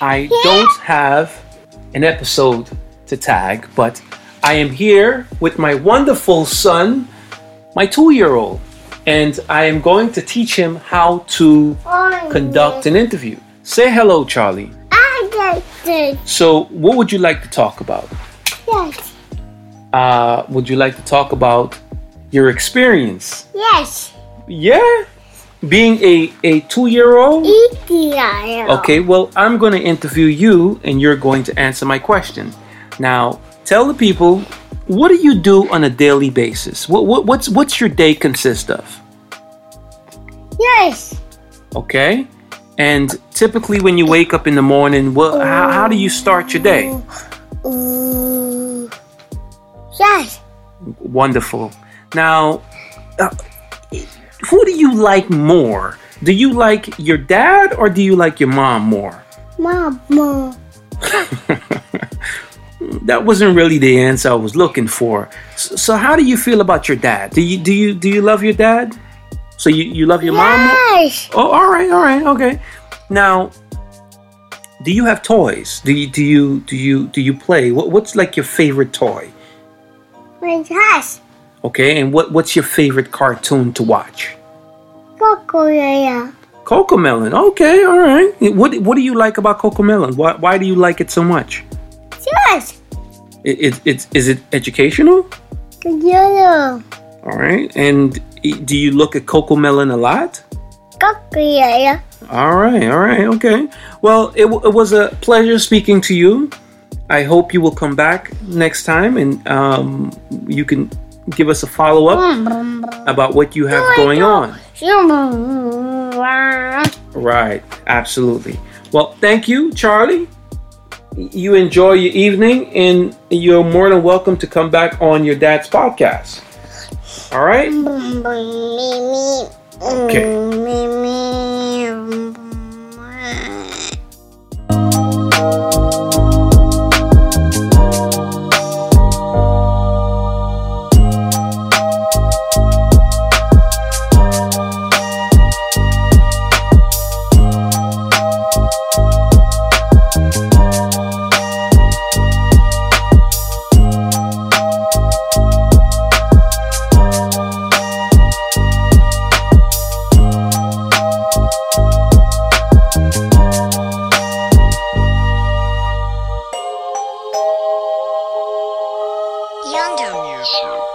I don't have an episode to tag, but I am here with my wonderful son, my two year old, and I am going to teach him how to conduct an interview. Say hello, Charlie. I like this. So, what would you like to talk about? Yes. Uh, would you like to talk about your experience? Yes. Yeah? Being a, a two year old? Okay, well, I'm going to interview you and you're going to answer my question. Now, tell the people what do you do on a daily basis? What, what, what's, what's your day consist of? Yes. Okay? And typically, when you wake up in the morning, what, how, how do you start your day? Yes. Wonderful. Now, uh, who do you like more? Do you like your dad or do you like your mom more? Mama. that wasn't really the answer I was looking for. So, so how do you feel about your dad? Do you do you do you love your dad? So you, you love your mom? more? Yes. Oh, all right, all right, okay. Now, do you have toys? Do you do you do you do you play? What, what's like your favorite toy? My house. Okay, and what what's your favorite cartoon to watch? Coco yeah. CoComelon. Okay, all right. What what do you like about CoComelon? Why why do you like it so much? Yes. It, it, it's is it educational? Yellow. All right. And do you look at CoComelon a lot? Coco yeah. All right. All right. Okay. Well, it, w- it was a pleasure speaking to you. I hope you will come back next time and um, you can give us a follow up mm-hmm. about what you have going on. Right. Absolutely. Well, thank you, Charlie. You enjoy your evening, and you're more than welcome to come back on your dad's podcast. All right. Mm-hmm. Okay. Mm-hmm. Music.